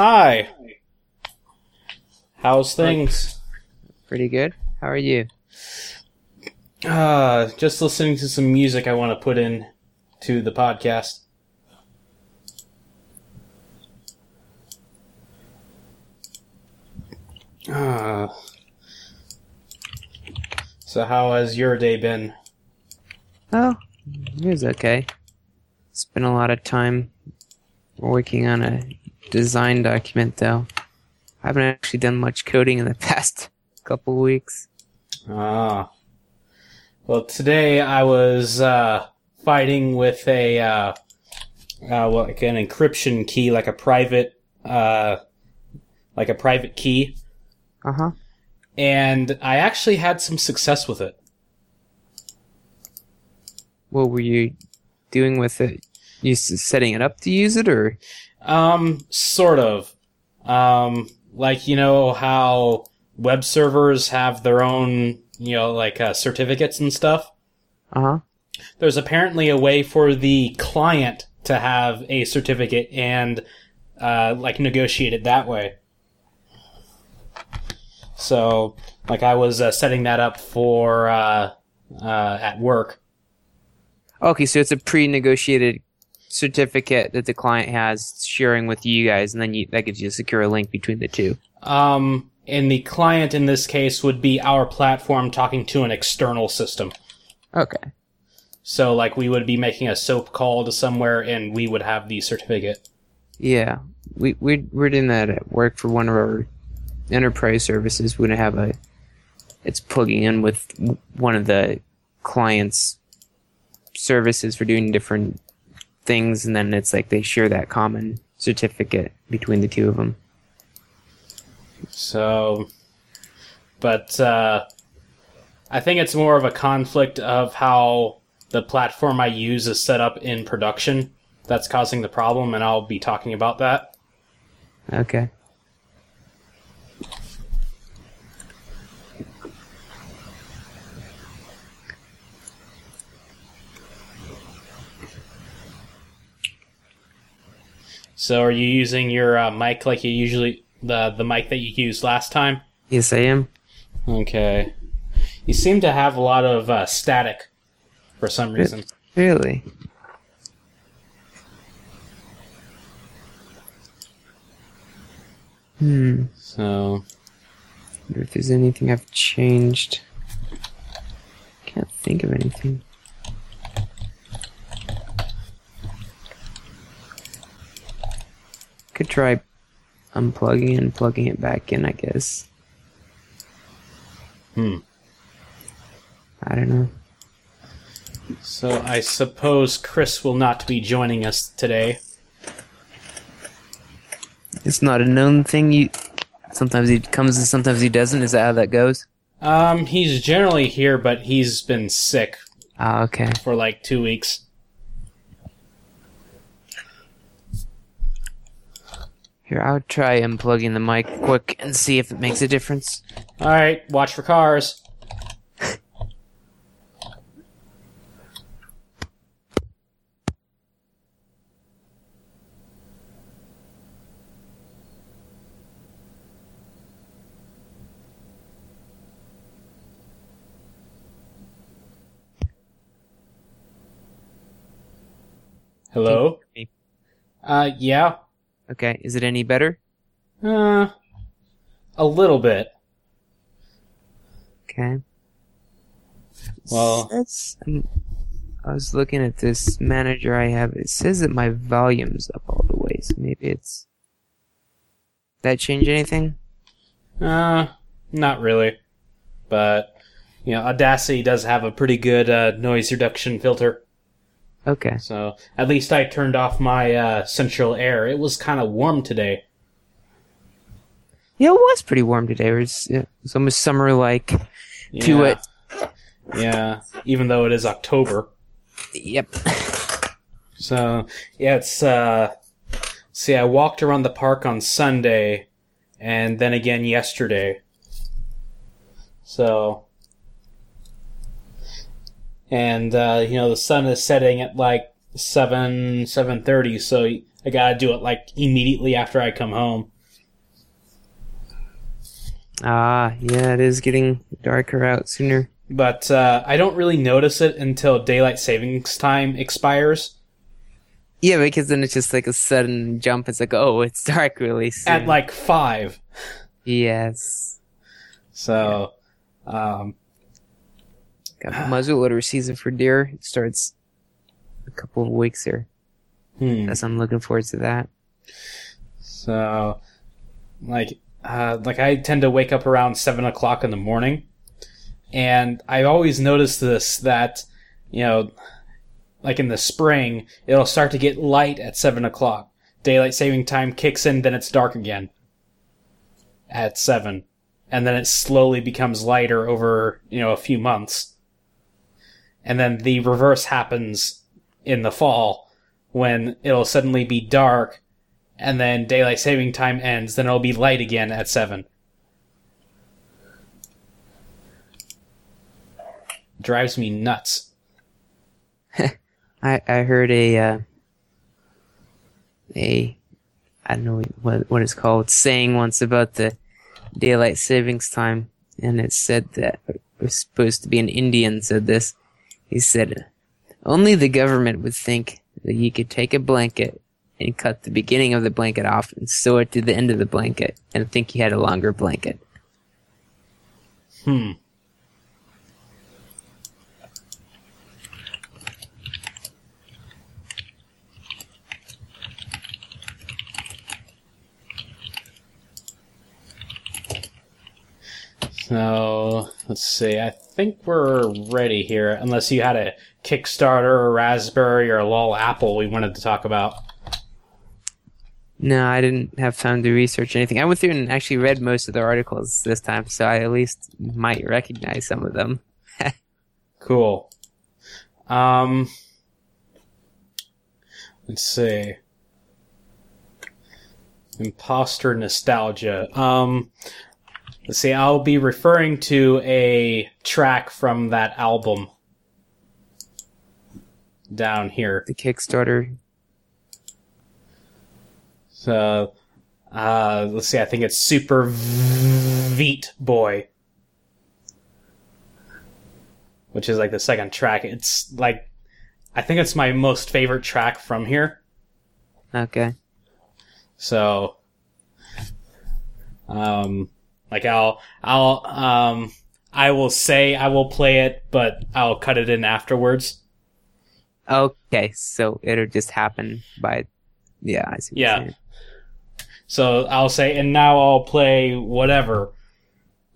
Hi. How's things? Pretty good. How are you? Uh, just listening to some music I want to put in to the podcast. Uh, so how has your day been? Oh, it was okay. Spent a lot of time working on a design document, though. I haven't actually done much coding in the past couple weeks. Ah. Well, today I was uh, fighting with a uh, uh, well, like an encryption key, like a private, uh, like a private key, Uh huh. and I actually had some success with it. What were you doing with it? You setting it up to use it, or Um, sort of. Um, like you know how web servers have their own, you know, like uh, certificates and stuff. uh huh? there's apparently a way for the client to have a certificate and uh, like negotiate it that way. So, like, I was uh, setting that up for uh, uh, at work. Okay, so it's a pre-negotiated certificate that the client has sharing with you guys, and then you, that gives you a secure link between the two. Um, and the client in this case would be our platform talking to an external system. Okay. So, like, we would be making a SOAP call to somewhere, and we would have the certificate. Yeah, we we we're doing that at work for one of our enterprise services. We're gonna have a. It's plugging in with one of the clients' services for doing different things, and then it's like they share that common certificate between the two of them. So, but uh, I think it's more of a conflict of how the platform I use is set up in production that's causing the problem, and I'll be talking about that. Okay. So, are you using your uh, mic like you usually the the mic that you used last time? Yes, I am. Okay. You seem to have a lot of uh, static for some reason. Really? Hmm. So, Wonder if there's anything I've changed. Can't think of anything. Could try unplugging and plugging it back in, I guess. hmm. I don't know. So I suppose Chris will not be joining us today. It's not a known thing. You sometimes he comes and sometimes he doesn't. Is that how that goes? Um, he's generally here, but he's been sick Ah, okay. for like two weeks. Here, I'll try unplugging the mic quick and see if it makes a difference. All right, watch for cars. Hello? Uh, yeah. Okay, is it any better? Uh, a little bit. Okay. Well- That's, I was looking at this manager I have. It says that my volume's up all the way, so maybe it's. That change anything? Uh, not really. But, you know, Audacity does have a pretty good uh, noise reduction filter. Okay. So, at least I turned off my uh, central air. It was kind of warm today. Yeah, it was pretty warm today. It was, it was almost summer like to it. Yeah, even though it is October. Yep. So, yeah, it's, uh, see, I walked around the park on Sunday, and then again yesterday. So, and, uh, you know, the sun is setting at like 7, 7.30, so I gotta do it like immediately after I come home. Ah, yeah, it is getting darker out sooner. But uh, I don't really notice it until daylight savings time expires Yeah, because then it's just like a sudden jump. It's like, oh, it's dark really soon. at like five. yes. So, um, Got muzzleloader season for deer. It starts a couple of weeks here. hmm. I'm looking forward to that. So, like, uh, like I tend to wake up around seven o'clock in the morning, and I always notice this that, you know, like in the spring, it'll start to get light at seven o'clock. Daylight saving time kicks in, then it's dark again at seven, and then it slowly becomes lighter over you know a few months, and then the reverse happens in the fall when it'll suddenly be dark and then daylight saving time ends, then it'll be light again at 7. Drives me nuts. I I heard a uh, a I don't know what what it's called saying once about the daylight savings time, and it said that it was supposed to be an Indian said this. He said, "Only the government would think that you could take a blanket and cut the beginning of the blanket off and sew it to the end of the blanket, and think you had a longer blanket." Hmm. So, let's see. I think we're ready here, unless you had a Kickstarter, a Raspberry, or a lol Apple we wanted to talk about. No, I didn't have time to research anything. I went through and actually read most of the articles this time, so I at least might recognize some of them. Cool. Um, let's see. Imposter nostalgia. Um, let's see. I'll be referring to a track from that album down here. The Kickstarter. So, uh, let's see. I think it's Super VVVVVVeat Boy, which is like the second track. It's like, I think it's my most favorite track from here. Okay. So, um, like I'll, I'll, um, I will say I will play it, but I'll cut it in afterwards. Okay, so it'll just happen by. Yeah, I see. Yeah. So I'll say, and now I'll play whatever,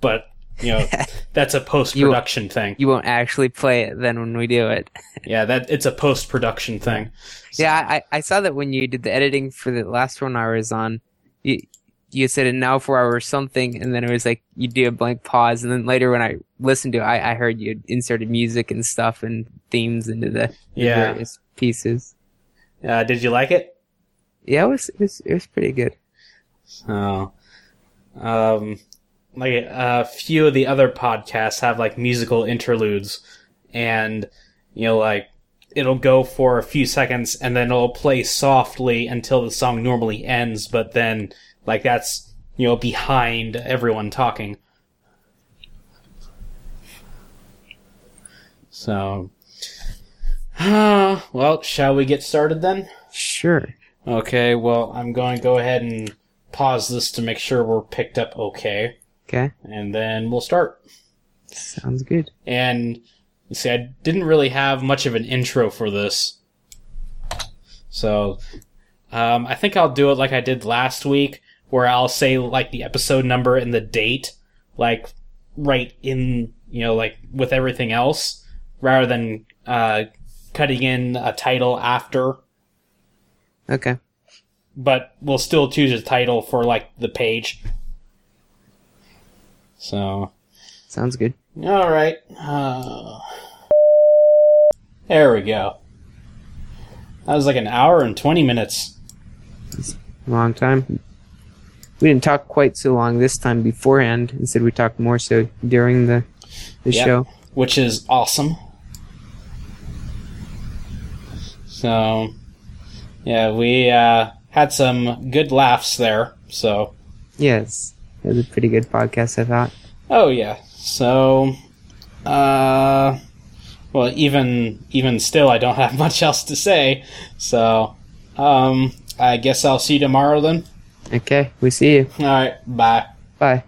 but you know, that's a post production thing. You won't actually play it then when we do it. Yeah, that it's a post production thing. Yeah, I, I saw that when you did the editing for the last one I was on, you you said it now for hour something, and then it was like you do a blank pause, and then later when I listened to it, I, I heard you inserted music and stuff and themes into the, the Yeah. various pieces. Uh, did you like it? Yeah, it was it was, it was pretty good. Oh, um, like a few of the other podcasts have like musical interludes, and you know, like it'll go for a few seconds and then it'll play softly until the song normally ends, but then like that's you know behind everyone talking. So, uh, well, shall we get started then? Sure. Okay, well, I'm going to go ahead and pause this to make sure we're picked up okay, Okay. and then we'll start. Sounds good. And you see, I didn't really have much of an intro for this, so um, I think I'll do it like I did last week, where I'll say like the episode number and the date, like right in you know like with everything else, rather than uh, cutting in a title after Okay. but we'll still choose a title for like the page. So, Sounds good. all right. Uh, there we go. That was like an hour and twenty minutes. Long time. We didn't talk quite so long this time beforehand. Instead, we talked more so during the the Yep. show. which is awesome. So, yeah, we uh, had some good laughs there. So, Yes, it was a pretty good podcast. I thought. oh yeah. So, uh, well, even even still, I don't have much else to say. So, um, I guess I'll see you tomorrow then. Okay, we see you. All right, bye. Bye.